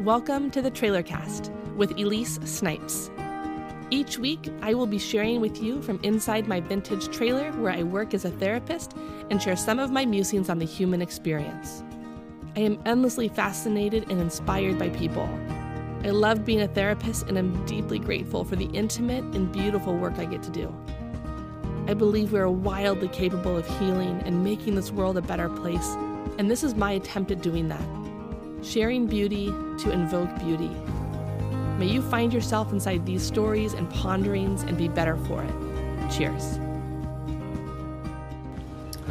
Welcome to the Trailer Cast with Elise Snipes. Each week, I will be sharing with you from inside my vintage trailer where I work as a therapist and share some of my musings on the human experience. I am endlessly fascinated and inspired by people. I love being a therapist and am deeply grateful for the intimate and beautiful work I get to do. I believe we are wildly capable of healing and making this world a better place, and this is my attempt at doing that sharing beauty to invoke beauty. May you find yourself inside these stories and ponderings and be better for it. Cheers.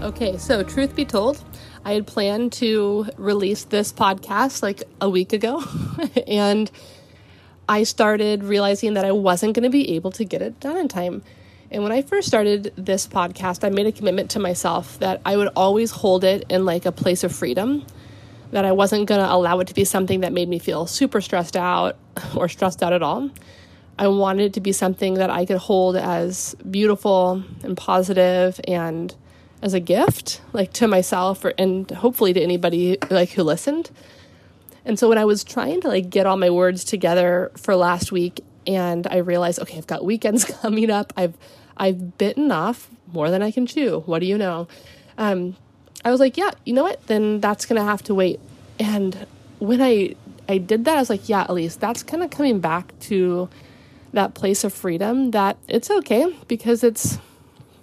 Okay, so truth be told, I had planned to release this podcast like a week ago, and I started realizing that I wasn't going to be able to get it done in time. And when I first started this podcast, I made a commitment to myself that I would always hold it in like a place of freedom that I wasn't going to allow it to be something that made me feel super stressed out or stressed out at all. I wanted it to be something that I could hold as beautiful and positive and as a gift, like to myself or, and hopefully to anybody like who listened. And so when I was trying to like get all my words together for last week and I realized, okay, I've got weekends coming up. I've I've bitten off more than I can chew. What do you know? Um, I was like, yeah, you know what? Then that's going to have to wait. And when I I did that, I was like, yeah, at least that's kind of coming back to that place of freedom that it's okay because it's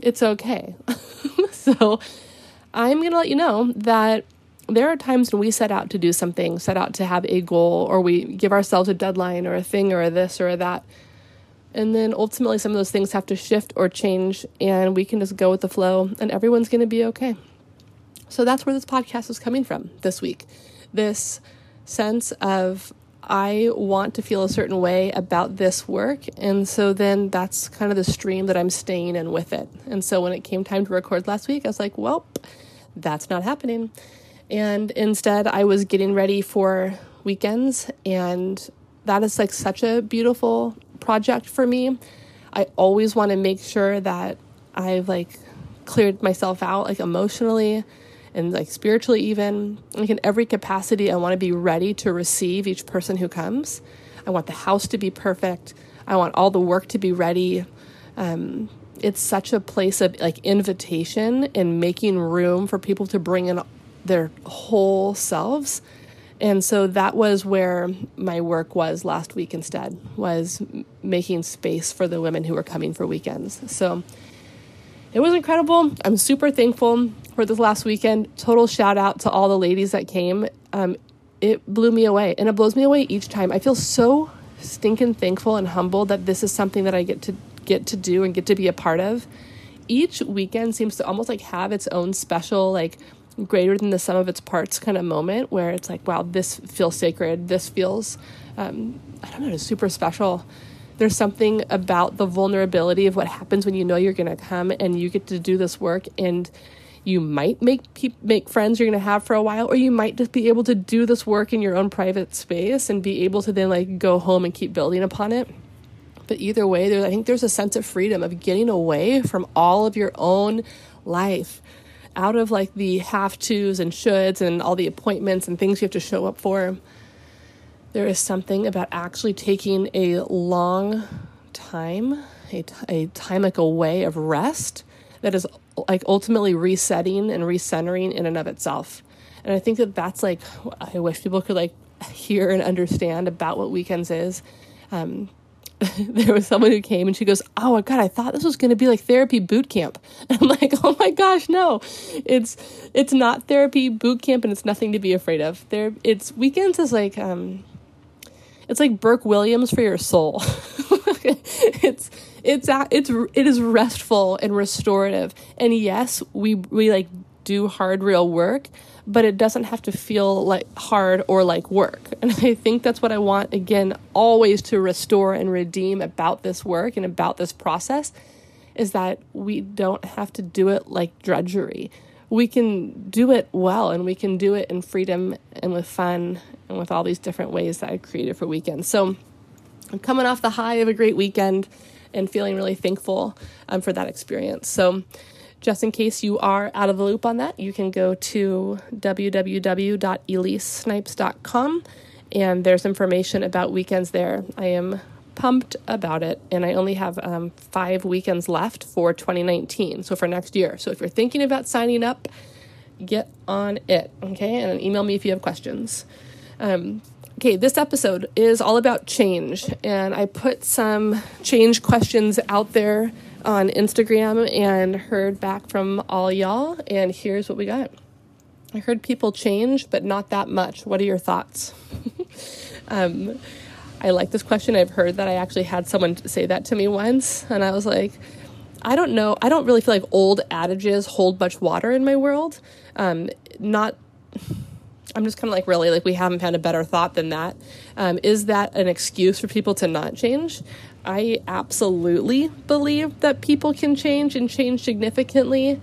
it's okay. so I'm going to let you know that there are times when we set out to do something, set out to have a goal, or we give ourselves a deadline or a thing or a this or a that. And then ultimately, some of those things have to shift or change, and we can just go with the flow, and everyone's going to be okay. So that's where this podcast is coming from this week. This sense of I want to feel a certain way about this work. And so then that's kind of the stream that I'm staying in with it. And so when it came time to record last week, I was like, well, that's not happening. And instead, I was getting ready for weekends. And that is like such a beautiful project for me. I always want to make sure that I've like cleared myself out, like emotionally and like spiritually even. Like in every capacity i want to be ready to receive each person who comes. I want the house to be perfect. I want all the work to be ready. Um, it's such a place of like invitation and making room for people to bring in their whole selves and so that was where my work was last week instead was making space for the women who were coming for weekends so it was incredible. I'm super thankful for this last weekend. Total shout out to all the ladies that came. Um, it blew me away, and it blows me away each time. I feel so stinking thankful and humbled that this is something that I get to get to do and get to be a part of. Each weekend seems to almost like have its own special, like greater than the sum of its parts kind of moment where it's like, wow, this feels sacred. This feels, um, I don't know, super special. There's something about the vulnerability of what happens when you know you're going to come and you get to do this work and you might make make friends you're going to have for a while or you might just be able to do this work in your own private space and be able to then like go home and keep building upon it. But either way there i think there's a sense of freedom of getting away from all of your own life out of like the have tos and shoulds and all the appointments and things you have to show up for there is something about actually taking a long time, a, a time like a way of rest that is like ultimately resetting and recentering in and of itself. And I think that that's like, I wish people could like hear and understand about what weekends is. Um, there was someone who came and she goes, "Oh my god, I thought this was going to be like therapy boot camp." And I'm like, "Oh my gosh, no. It's it's not therapy boot camp and it's nothing to be afraid of. There it's weekends is like um it's like Burke Williams for your soul. it's it's it's it is restful and restorative. And yes, we we like do hard real work, but it doesn't have to feel like hard or like work. And I think that's what I want again always to restore and redeem about this work and about this process is that we don't have to do it like drudgery we can do it well and we can do it in freedom and with fun and with all these different ways that I created for weekends. So I'm coming off the high of a great weekend and feeling really thankful um, for that experience. So just in case you are out of the loop on that, you can go to www.elisesnipes.com and there's information about weekends there. I am pumped about it, and I only have um, five weekends left for 2019, so for next year. So if you're thinking about signing up, get on it, okay? And email me if you have questions. Um, okay, this episode is all about change, and I put some change questions out there on Instagram and heard back from all y'all, and here's what we got. I heard people change, but not that much. What are your thoughts? um, I like this question. I've heard that I actually had someone say that to me once, and I was like, I don't know. I don't really feel like old adages hold much water in my world. Um, not. I'm just kind of like, really, like we haven't found a better thought than that. Um, is that an excuse for people to not change? I absolutely believe that people can change and change significantly.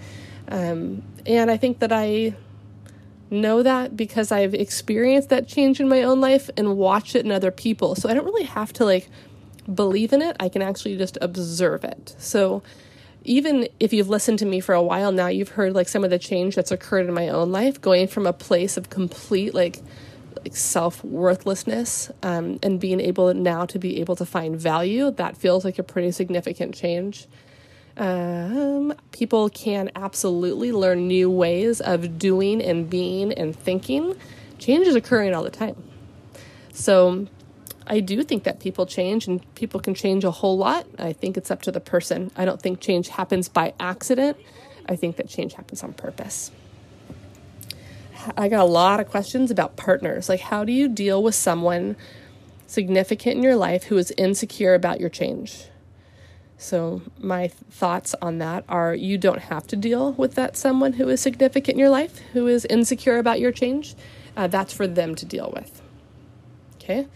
Um, and I think that I know that because I've experienced that change in my own life and watched it in other people. So I don't really have to like believe in it. I can actually just observe it. So even if you've listened to me for a while now, you've heard like some of the change that's occurred in my own life, going from a place of complete like like self worthlessness um, and being able now to be able to find value. That feels like a pretty significant change. Um, people can absolutely learn new ways of doing and being and thinking. Change is occurring all the time. So I do think that people change and people can change a whole lot. I think it's up to the person. I don't think change happens by accident. I think that change happens on purpose. I got a lot of questions about partners. Like, how do you deal with someone significant in your life who is insecure about your change? So, my thoughts on that are you don't have to deal with that someone who is significant in your life, who is insecure about your change. Uh, that's for them to deal with. Okay?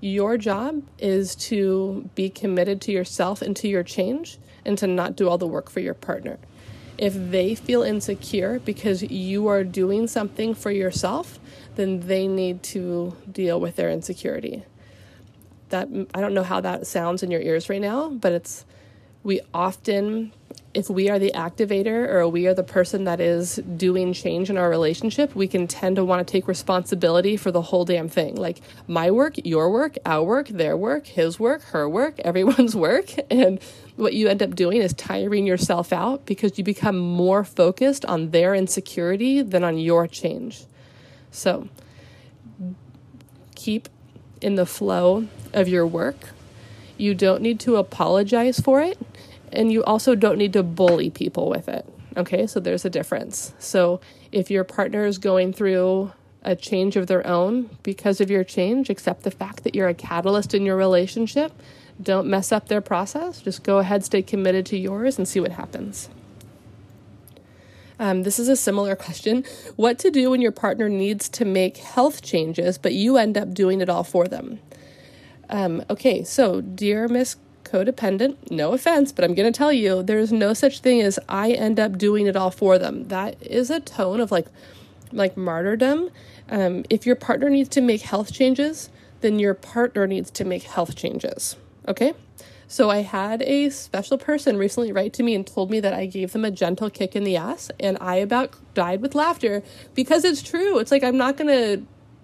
Your job is to be committed to yourself and to your change and to not do all the work for your partner. If they feel insecure because you are doing something for yourself, then they need to deal with their insecurity. That I don't know how that sounds in your ears right now, but it's we often if we are the activator or we are the person that is doing change in our relationship, we can tend to want to take responsibility for the whole damn thing. Like my work, your work, our work, their work, his work, her work, everyone's work. And what you end up doing is tiring yourself out because you become more focused on their insecurity than on your change. So keep in the flow of your work. You don't need to apologize for it, and you also don't need to bully people with it. Okay, so there's a difference. So if your partner is going through a change of their own because of your change, accept the fact that you're a catalyst in your relationship. Don't mess up their process. Just go ahead, stay committed to yours, and see what happens. Um, this is a similar question. What to do when your partner needs to make health changes, but you end up doing it all for them? Um, okay, so, dear Miss Codependent, no offense, but I'm going to tell you there's no such thing as I end up doing it all for them. That is a tone of like, like martyrdom. Um, if your partner needs to make health changes, then your partner needs to make health changes. Okay? So I had a special person recently write to me and told me that I gave them a gentle kick in the ass, and I about died with laughter because it's true. It's like I'm not gonna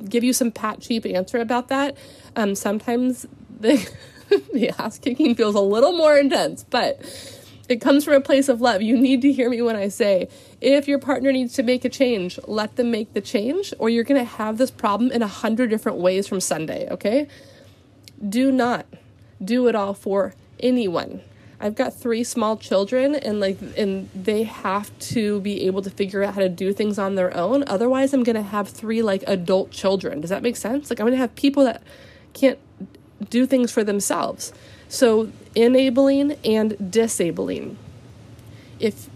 give you some pat cheap answer about that. Um, sometimes the the ass kicking feels a little more intense, but it comes from a place of love. You need to hear me when I say if your partner needs to make a change, let them make the change, or you're gonna have this problem in a hundred different ways from Sunday. Okay? Do not do it all for anyone. I've got three small children and like and they have to be able to figure out how to do things on their own. Otherwise, I'm going to have three like adult children. Does that make sense? Like I'm going to have people that can't do things for themselves. So, enabling and disabling. If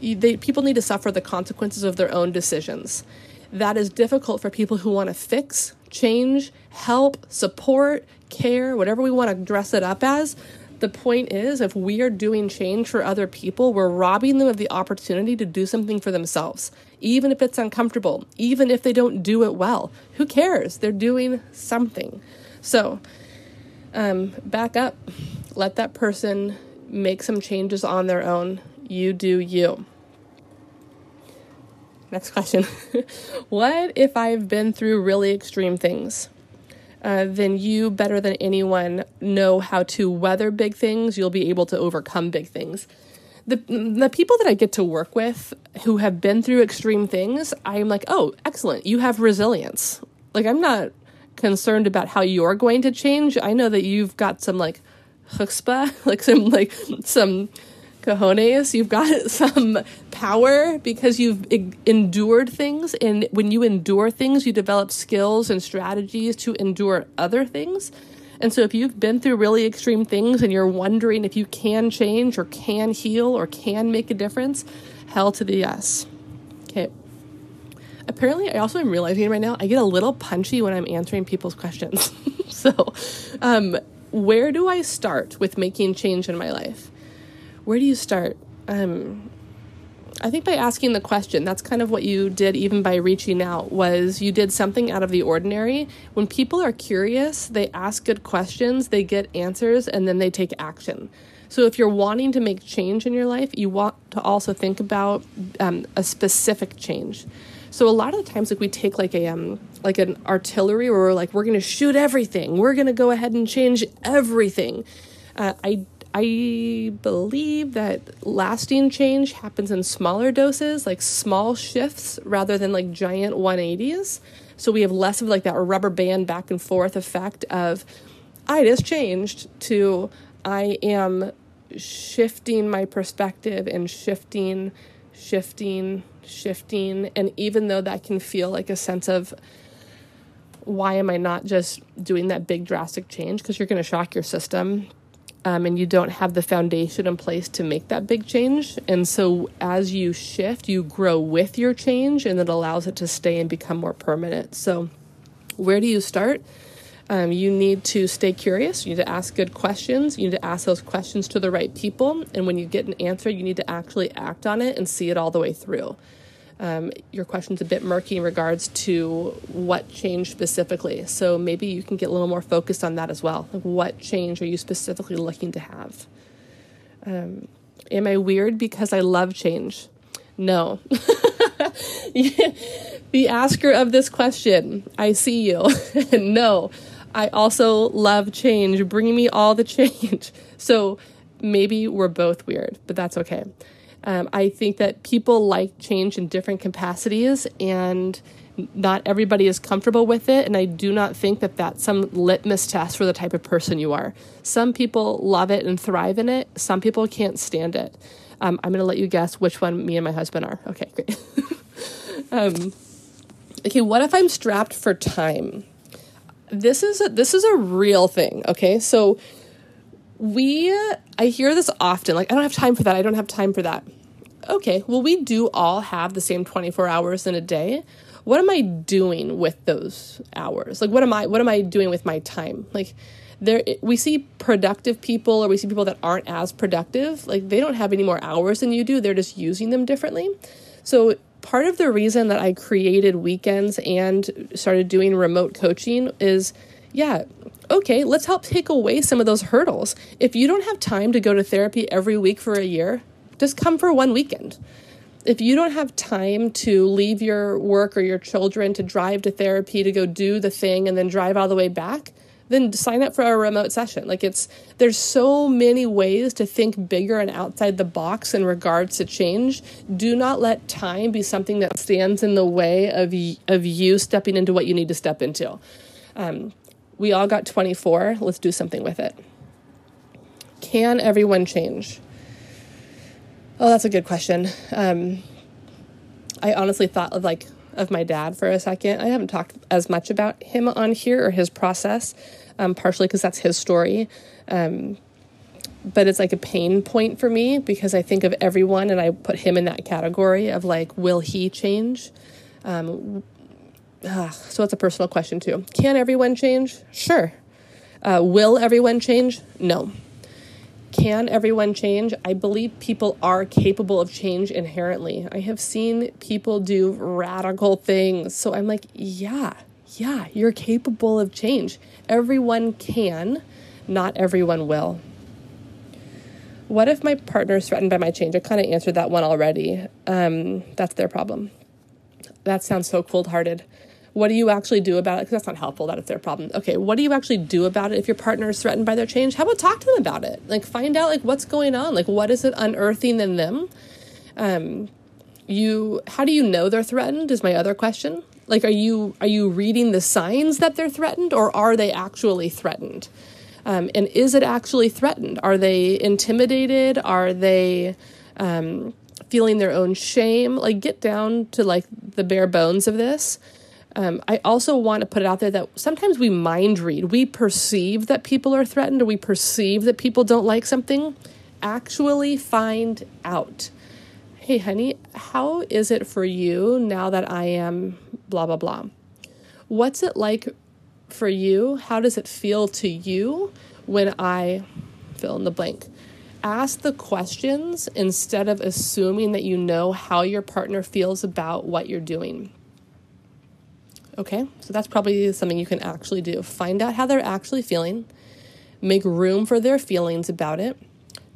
they people need to suffer the consequences of their own decisions. That is difficult for people who want to fix, change, help, support, care, whatever we want to dress it up as. The point is, if we are doing change for other people, we're robbing them of the opportunity to do something for themselves, even if it's uncomfortable, even if they don't do it well. Who cares? They're doing something. So, um, back up. Let that person make some changes on their own. You do you. next question. what if I've been through really extreme things? Uh, then you, better than anyone, know how to weather big things. You'll be able to overcome big things. The, the people that I get to work with who have been through extreme things, I'm like, oh, excellent. You have resilience. Like, I'm not concerned about how you're going to change. I know that you've got some like chutzpah, like some like some cojones. You've got some power because you've endured things. And when you endure things, you develop skills and strategies to endure other things. And so if you've been through really extreme things and you're wondering if you can change or can heal or can make a difference, hell to the yes. Okay. Apparently, I also am realizing right now I get a little punchy when I'm answering people's questions. so, um, where do I start with making change in my life? Where do you start? Um, I think by asking the question, that's kind of what you did even by reaching out was you did something out of the ordinary. When people are curious, they ask good questions, they get answers, and then they take action. So if you're wanting to make change in your life, you want to also think about um, a specific change. So a lot of the times, like we take like a um like an artillery, where we're like we're going to shoot everything, we're going to go ahead and change everything. Uh, I I believe that lasting change happens in smaller doses, like small shifts rather than like giant 180s. So we have less of like that rubber band back and forth effect of I just changed to I am shifting my perspective and shifting, shifting, shifting. And even though that can feel like a sense of why am I not just doing that big drastic change? Because you're going to shock your system um, and you don't have the foundation in place to make that big change. And so as you shift, you grow with your change and it allows it to stay and become more permanent. So, where do you start? Um, you need to stay curious. You need to ask good questions. You need to ask those questions to the right people. And when you get an answer, you need to actually act on it and see it all the way through um, your question's a bit murky in regards to what changed specifically. So maybe you can get a little more focused on that as well. Like what change are you specifically looking to have? Um, am I weird because I love change? No. the asker of this question, I see you. no, I also love change. Bring me all the change. So maybe we're both weird, but that's okay. Um, I think that people like change in different capacities, and not everybody is comfortable with it. And I do not think that that's some litmus test for the type of person you are. Some people love it and thrive in it, some people can't stand it. Um, I'm going to let you guess which one me and my husband are. Okay, great. um, okay, what if I'm strapped for time? This is a, this is a real thing. Okay, so we I hear this often like I don't have time for that. I don't have time for that. Okay, well we do all have the same 24 hours in a day. What am I doing with those hours? Like what am I what am I doing with my time? Like there we see productive people or we see people that aren't as productive. Like they don't have any more hours than you do. They're just using them differently. So part of the reason that I created weekends and started doing remote coaching is yeah, okay, let's help take away some of those hurdles. If you don't have time to go to therapy every week for a year, just come for one weekend. If you don't have time to leave your work or your children to drive to therapy to go do the thing and then drive all the way back, then sign up for a remote session. Like it's there's so many ways to think bigger and outside the box in regards to change. Do not let time be something that stands in the way of of you stepping into what you need to step into. Um, we all got 24. Let's do something with it. Can everyone change? Oh, that's a good question. Um, I honestly thought of like of my dad for a second. I haven't talked as much about him on here or his process, um, partially because that's his story. Um, but it's like a pain point for me because I think of everyone and I put him in that category of like, will he change? Um, uh, so it's a personal question too. Can everyone change? Sure. Uh, will everyone change? No. Can everyone change? I believe people are capable of change inherently. I have seen people do radical things. So I'm like, yeah, yeah, you're capable of change. Everyone can, not everyone will. What if my partner is threatened by my change? I kind of answered that one already. Um, that's their problem. that sounds so cold hearted. What do you actually do about it? Because that's not helpful. That is their problem. Okay, what do you actually do about it if your partner is threatened by their change? How about talk to them about it? Like find out like what's going on. Like what is it unearthing in them? Um, you how do you know they're threatened? Is my other question. Like are you are you reading the signs that they're threatened, or are they actually threatened? Um, and is it actually threatened? Are they intimidated? Are they um, feeling their own shame? Like get down to like the bare bones of this. Um, I also want to put it out there that sometimes we mind read. We perceive that people are threatened or we perceive that people don't like something. Actually, find out. Hey, honey, how is it for you now that I am blah, blah, blah? What's it like for you? How does it feel to you when I fill in the blank? Ask the questions instead of assuming that you know how your partner feels about what you're doing. Okay, so that's probably something you can actually do. Find out how they're actually feeling, make room for their feelings about it.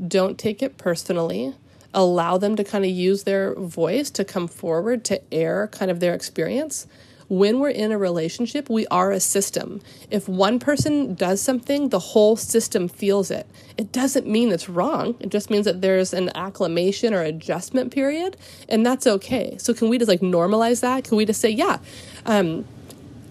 Don't take it personally. Allow them to kind of use their voice to come forward to air kind of their experience. When we're in a relationship, we are a system. If one person does something, the whole system feels it. It doesn't mean it's wrong. It just means that there's an acclimation or adjustment period, and that's okay. So, can we just like normalize that? Can we just say, yeah, um,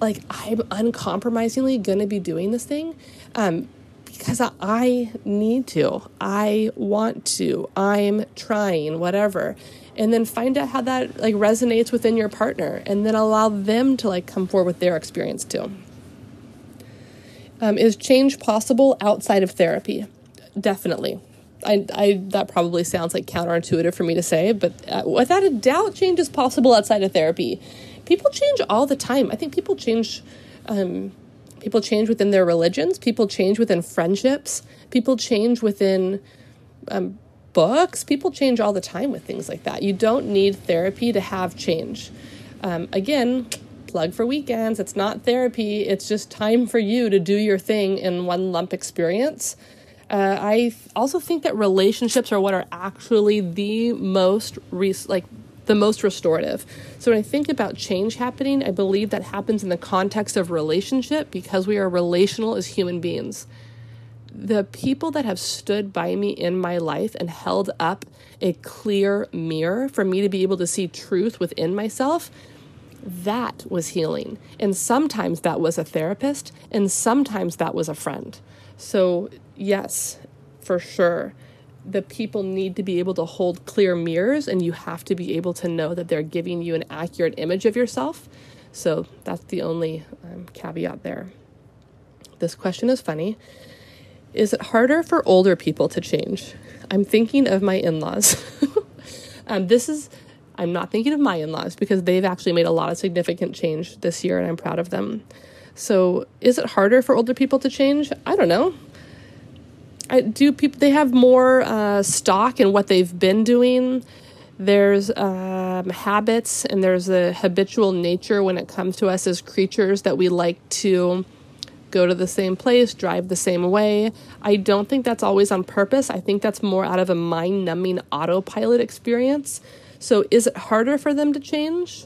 like I'm uncompromisingly gonna be doing this thing um, because I, I need to, I want to, I'm trying, whatever. And then find out how that like resonates within your partner, and then allow them to like come forward with their experience too. Um, is change possible outside of therapy? Definitely. I, I that probably sounds like counterintuitive for me to say, but uh, without a doubt, change is possible outside of therapy people change all the time. I think people change. Um, people change within their religions. People change within friendships. People change within um, books. People change all the time with things like that. You don't need therapy to have change. Um, again, plug for weekends. It's not therapy. It's just time for you to do your thing in one lump experience. Uh, I also think that relationships are what are actually the most res- like the most restorative. So when I think about change happening, I believe that happens in the context of relationship because we are relational as human beings. The people that have stood by me in my life and held up a clear mirror for me to be able to see truth within myself, that was healing. And sometimes that was a therapist, and sometimes that was a friend. So, yes, for sure the people need to be able to hold clear mirrors and you have to be able to know that they're giving you an accurate image of yourself. So that's the only um, caveat there. This question is funny. Is it harder for older people to change? I'm thinking of my in laws. um, this is, I'm not thinking of my in laws because they've actually made a lot of significant change this year and I'm proud of them. So, is it harder for older people to change? I don't know. I, do people they have more uh, stock in what they've been doing? There's um, habits and there's a habitual nature when it comes to us as creatures that we like to go to the same place, drive the same way. I don't think that's always on purpose. I think that's more out of a mind numbing autopilot experience. So, is it harder for them to change?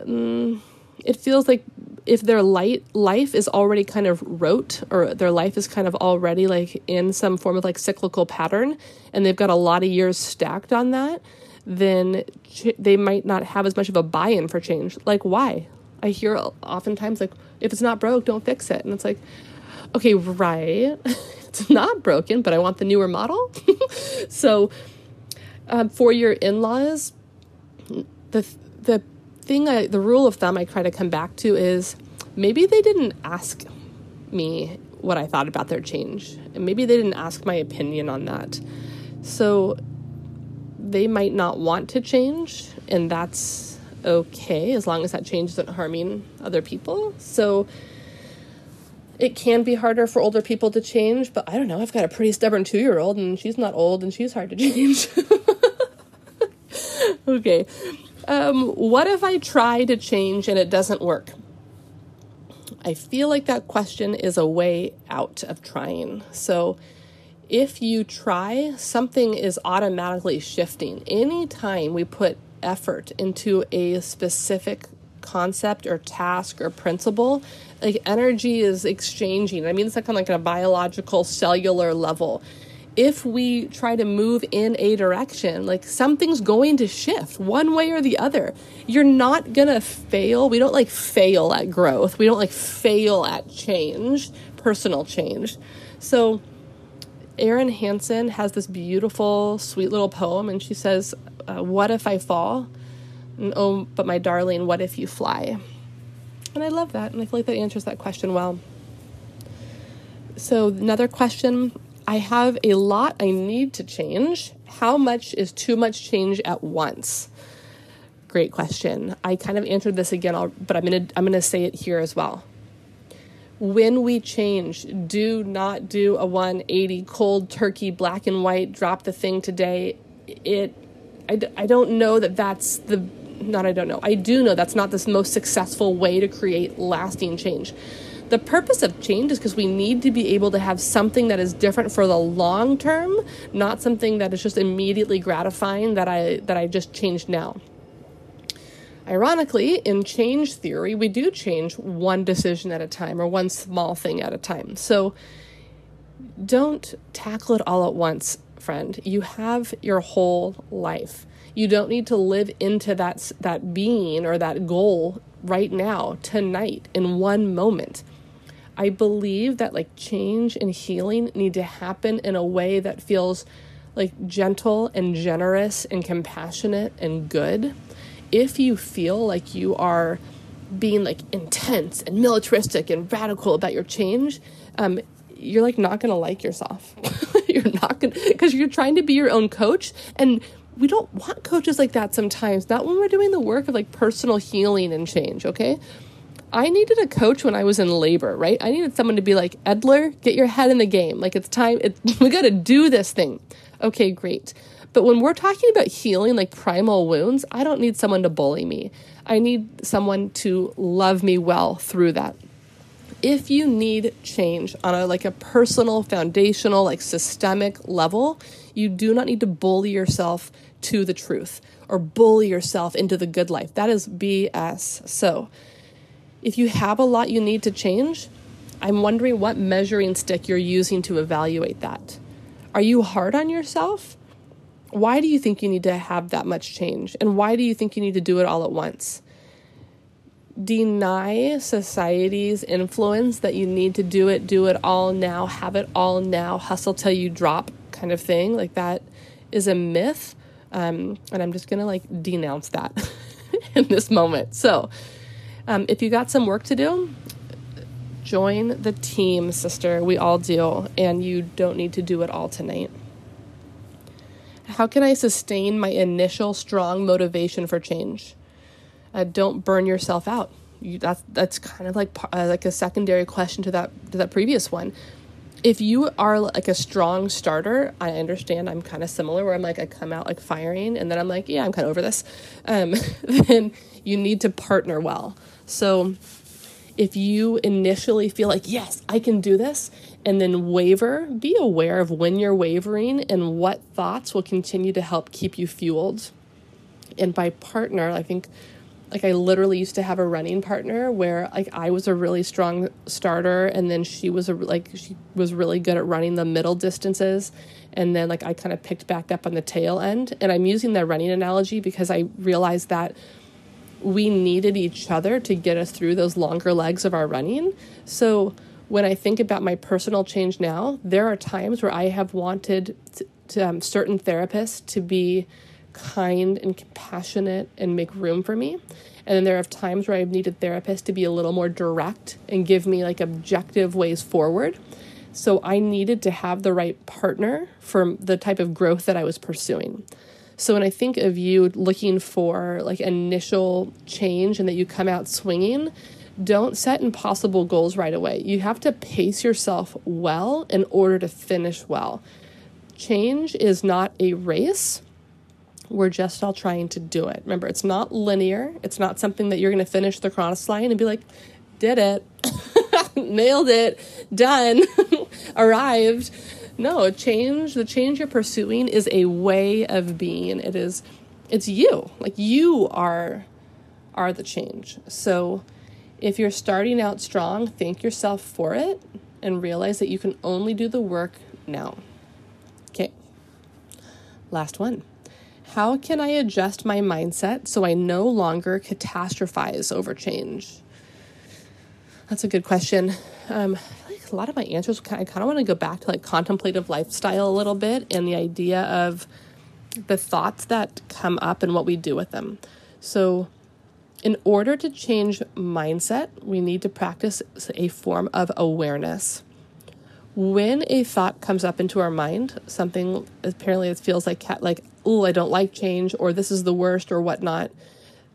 Um, it feels like if their light life is already kind of rote or their life is kind of already like in some form of like cyclical pattern and they've got a lot of years stacked on that then ch- they might not have as much of a buy-in for change like why i hear oftentimes like if it's not broke don't fix it and it's like okay right it's not broken but i want the newer model so um, for your in-laws the the thing I, the rule of thumb I try to come back to is maybe they didn't ask me what I thought about their change. And maybe they didn't ask my opinion on that. So they might not want to change, and that's okay as long as that change isn't harming other people. So it can be harder for older people to change, but I don't know. I've got a pretty stubborn two year old, and she's not old, and she's hard to change. okay. Um, what if I try to change and it doesn't work? I feel like that question is a way out of trying. So, if you try, something is automatically shifting. Anytime we put effort into a specific concept or task or principle, like energy is exchanging. I mean, it's like on like a biological cellular level. If we try to move in a direction, like something's going to shift one way or the other. You're not gonna fail. We don't like fail at growth. We don't like fail at change, personal change. So, Erin Hanson has this beautiful, sweet little poem, and she says, uh, What if I fall? And, oh, but my darling, what if you fly? And I love that, and I feel like that answers that question well. So, another question I have a lot I need to change. How much is too much change at once? Great question. I kind of answered this again, but I'm gonna I'm gonna say it here as well. When we change, do not do a 180 cold turkey, black and white, drop the thing today. It, I, I don't know that that's the not I don't know. I do know that's not the most successful way to create lasting change. The purpose of change is because we need to be able to have something that is different for the long term, not something that is just immediately gratifying that I that I just changed now. Ironically, in change theory, we do change one decision at a time or one small thing at a time. So don't tackle it all at once, friend. You have your whole life. You don't need to live into that that being or that goal right now, tonight, in one moment. I believe that like change and healing need to happen in a way that feels like gentle and generous and compassionate and good. If you feel like you are being like intense and militaristic and radical about your change, um, you're like not gonna like yourself. you're not gonna because you're trying to be your own coach and we don't want coaches like that sometimes, not when we're doing the work of like personal healing and change, okay? I needed a coach when I was in labor, right? I needed someone to be like, Edler, get your head in the game. Like it's time, it, we gotta do this thing. Okay, great. But when we're talking about healing like primal wounds, I don't need someone to bully me. I need someone to love me well through that. If you need change on a like a personal, foundational, like systemic level, you do not need to bully yourself to the truth or bully yourself into the good life. That is BS. So, if you have a lot you need to change, I'm wondering what measuring stick you're using to evaluate that. Are you hard on yourself? Why do you think you need to have that much change? And why do you think you need to do it all at once? Deny society's influence that you need to do it, do it all now, have it all now, hustle till you drop kind of thing. Like that is a myth. Um, and I'm just going to like denounce that in this moment. So, um, if you got some work to do, join the team, sister. We all do. And you don't need to do it all tonight. How can I sustain my initial strong motivation for change? Uh, don't burn yourself out. You, that's that's kind of like uh, like a secondary question to that to that previous one if you are like a strong starter, I understand I'm kind of similar where I'm like, I come out like firing and then I'm like, yeah, I'm kind of over this. Um, then you need to partner well. So if you initially feel like, yes, I can do this, and then waver, be aware of when you're wavering and what thoughts will continue to help keep you fueled. And by partner, I think like I literally used to have a running partner where like I was a really strong starter and then she was a like she was really good at running the middle distances and then like I kind of picked back up on the tail end and I'm using that running analogy because I realized that we needed each other to get us through those longer legs of our running. So when I think about my personal change now, there are times where I have wanted to, to um, certain therapists to be kind and compassionate and make room for me. And then there are times where I've needed therapists to be a little more direct and give me like objective ways forward. So I needed to have the right partner for the type of growth that I was pursuing. So when I think of you looking for like initial change and that you come out swinging, don't set impossible goals right away. You have to pace yourself well in order to finish well. Change is not a race. We're just all trying to do it. Remember, it's not linear. It's not something that you're going to finish the cross line and be like, did it, nailed it, done, arrived. No, change, the change you're pursuing is a way of being. It is it's you. Like you are are the change. So if you're starting out strong, thank yourself for it and realize that you can only do the work now. Okay. Last one. How can I adjust my mindset so I no longer catastrophize over change? That's a good question. Um, like a lot of my answers, I kind of want to go back to like contemplative lifestyle a little bit and the idea of the thoughts that come up and what we do with them. So, in order to change mindset, we need to practice a form of awareness. When a thought comes up into our mind, something apparently it feels like like oh I don't like change or this is the worst or whatnot,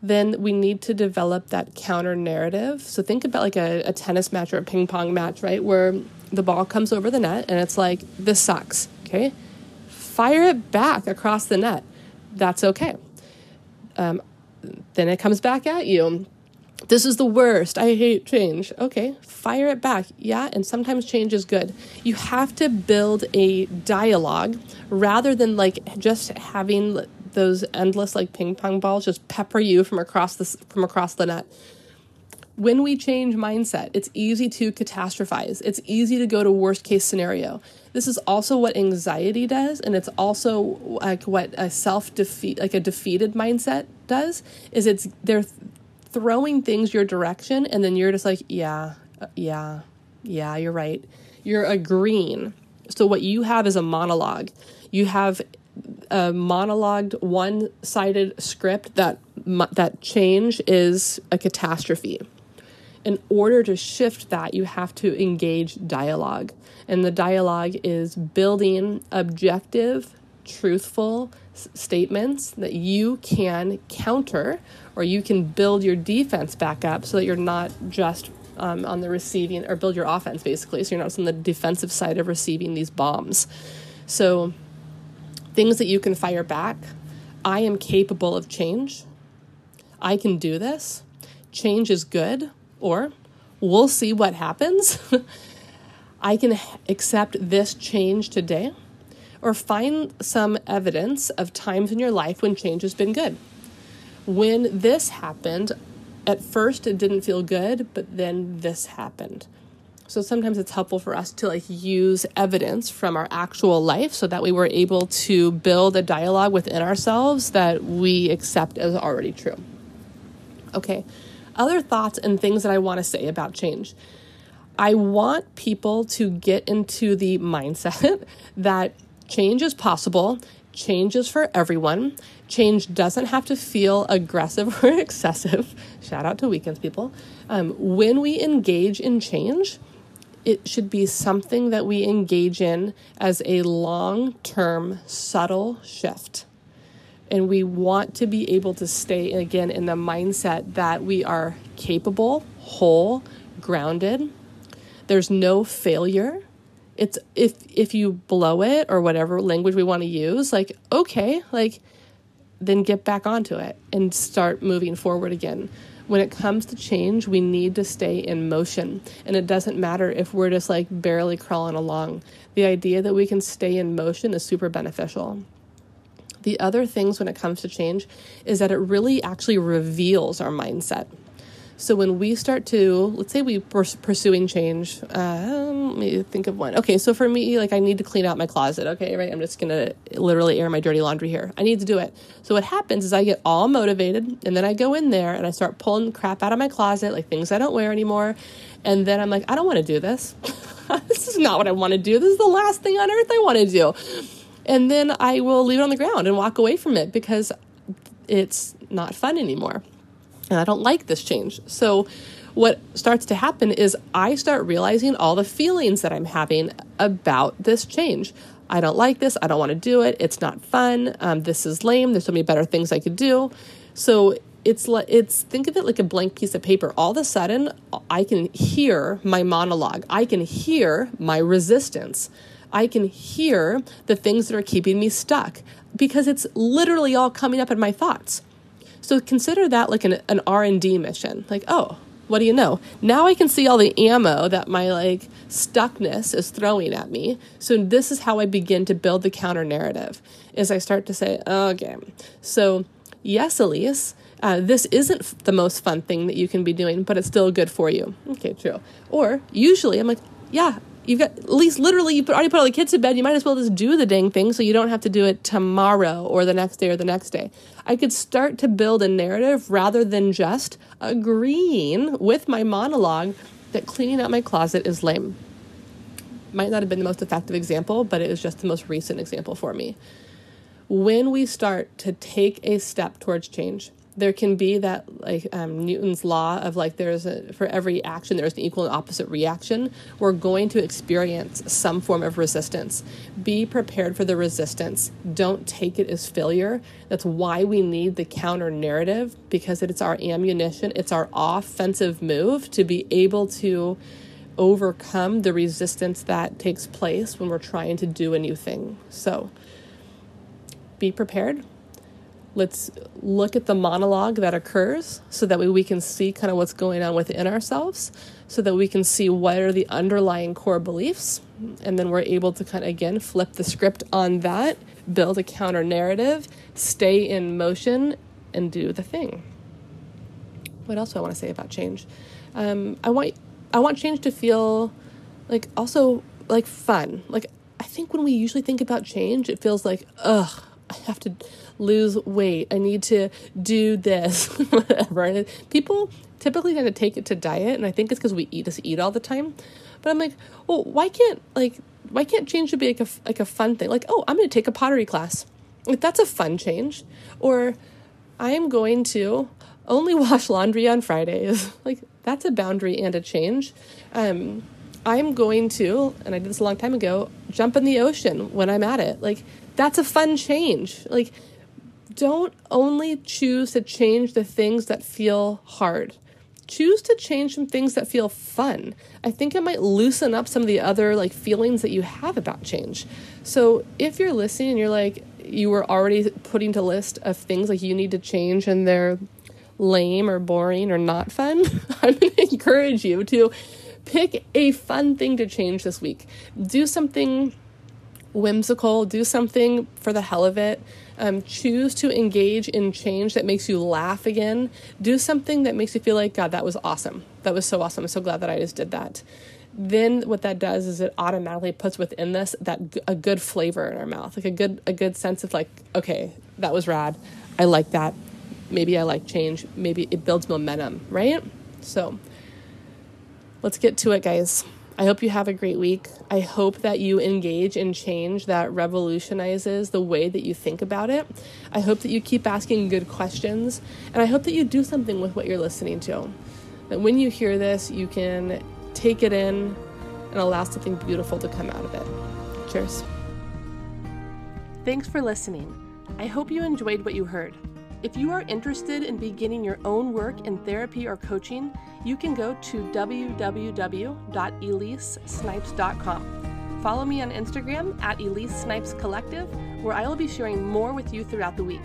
then we need to develop that counter narrative. So think about like a, a tennis match or a ping pong match, right, where the ball comes over the net and it's like this sucks. Okay, fire it back across the net. That's okay. Um, then it comes back at you. This is the worst. I hate change. Okay, fire it back. Yeah, and sometimes change is good. You have to build a dialogue rather than like just having those endless like ping pong balls just pepper you from across the from across the net when we change mindset, it's easy to catastrophize. It's easy to go to worst case scenario. This is also what anxiety does, and it's also like what a self defeat, like a defeated mindset does. Is it's they're throwing things your direction, and then you're just like, yeah, uh, yeah, yeah, you're right. You're agreeing. So what you have is a monologue. You have a monologued, one-sided script that that change is a catastrophe in order to shift that, you have to engage dialogue. And the dialogue is building objective, truthful statements that you can counter or you can build your defense back up so that you're not just um, on the receiving or build your offense basically. So you're not on the defensive side of receiving these bombs. So things that you can fire back I am capable of change. I can do this. Change is good or we'll see what happens. I can accept this change today, or find some evidence of times in your life when change has been good. When this happened, at first it didn't feel good, but then this happened. So sometimes it's helpful for us to like use evidence from our actual life so that we were able to build a dialogue within ourselves that we accept as already true. Okay other thoughts and things that I want to say about change. I want people to get into the mindset that change is possible, change is for everyone. Change doesn't have to feel aggressive or excessive. Shout out to weekends people. Um, when we engage in change, it should be something that we engage in as a long term, subtle shift and we want to be able to stay again in the mindset that we are capable, whole, grounded. There's no failure. It's if if you blow it or whatever language we want to use, like okay, like then get back onto it and start moving forward again. When it comes to change, we need to stay in motion. And it doesn't matter if we're just like barely crawling along. The idea that we can stay in motion is super beneficial. The other things when it comes to change is that it really actually reveals our mindset. So when we start to, let's say we were pursuing change, um, let me think of one. Okay, so for me, like I need to clean out my closet. Okay, right? I'm just gonna literally air my dirty laundry here. I need to do it. So what happens is I get all motivated, and then I go in there and I start pulling crap out of my closet, like things I don't wear anymore. And then I'm like, I don't want to do this. this is not what I want to do. This is the last thing on earth I want to do and then I will leave it on the ground and walk away from it because it's not fun anymore. And I don't like this change. So, what starts to happen is I start realizing all the feelings that I'm having about this change. I don't like this. I don't want to do it. It's not fun. Um, this is lame. There's so many better things I could do. So it's like it's think of it like a blank piece of paper. All of a sudden, I can hear my monologue. I can hear my resistance. I can hear the things that are keeping me stuck because it's literally all coming up in my thoughts. So consider that like an, an R&D mission. Like, oh, what do you know? Now I can see all the ammo that my like stuckness is throwing at me. So this is how I begin to build the counter narrative. Is I start to say, okay, so Yes, Elise, uh, this isn't the most fun thing that you can be doing, but it's still good for you. Okay, true. Or usually I'm like, yeah, you've got at least literally you already put all the kids to bed. You might as well just do the dang thing so you don't have to do it tomorrow or the next day or the next day. I could start to build a narrative rather than just agreeing with my monologue that cleaning out my closet is lame. Might not have been the most effective example, but it was just the most recent example for me when we start to take a step towards change, there can be that like um, Newton's law of like there's a for every action there's an equal and opposite reaction. We're going to experience some form of resistance. Be prepared for the resistance. Don't take it as failure. That's why we need the counter narrative because it's our ammunition. It's our offensive move to be able to overcome the resistance that takes place when we're trying to do a new thing. So be prepared. Let's look at the monologue that occurs so that way we can see kind of what's going on within ourselves, so that we can see what are the underlying core beliefs. And then we're able to kind of again flip the script on that, build a counter narrative, stay in motion, and do the thing. What else do I want to say about change? Um, I want I want change to feel like also like fun. Like I think when we usually think about change, it feels like ugh I have to lose weight. I need to do this, whatever. And people typically tend to take it to diet, and I think it's because we eat just eat all the time. But I'm like, well, why can't like why can't change to be like a like a fun thing? Like, oh, I'm going to take a pottery class. Like that's a fun change. Or I am going to only wash laundry on Fridays. like that's a boundary and a change. Um, I'm going to, and I did this a long time ago, jump in the ocean when I'm at it. Like that's a fun change. Like, don't only choose to change the things that feel hard. Choose to change some things that feel fun. I think it might loosen up some of the other like feelings that you have about change. So if you're listening and you're like you were already putting to list of things like you need to change and they're lame or boring or not fun, I'm going to encourage you to pick a fun thing to change this week. Do something whimsical, do something for the hell of it. Um, choose to engage in change that makes you laugh again. Do something that makes you feel like, God, that was awesome. That was so awesome. I'm so glad that I just did that. Then what that does is it automatically puts within this that a good flavor in our mouth, like a good a good sense of like, okay, that was rad. I like that. Maybe I like change. Maybe it builds momentum, right? So let's get to it, guys. I hope you have a great week. I hope that you engage in change that revolutionizes the way that you think about it. I hope that you keep asking good questions, and I hope that you do something with what you're listening to. That when you hear this, you can take it in and allow something beautiful to come out of it. Cheers. Thanks for listening. I hope you enjoyed what you heard. If you are interested in beginning your own work in therapy or coaching, you can go to www.elisesnipes.com. Follow me on Instagram at Elise Snipes Collective, where I will be sharing more with you throughout the week.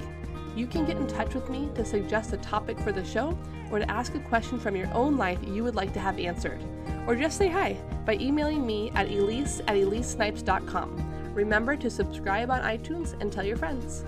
You can get in touch with me to suggest a topic for the show or to ask a question from your own life you would like to have answered. Or just say hi by emailing me at elise at elisesnipes.com. Remember to subscribe on iTunes and tell your friends.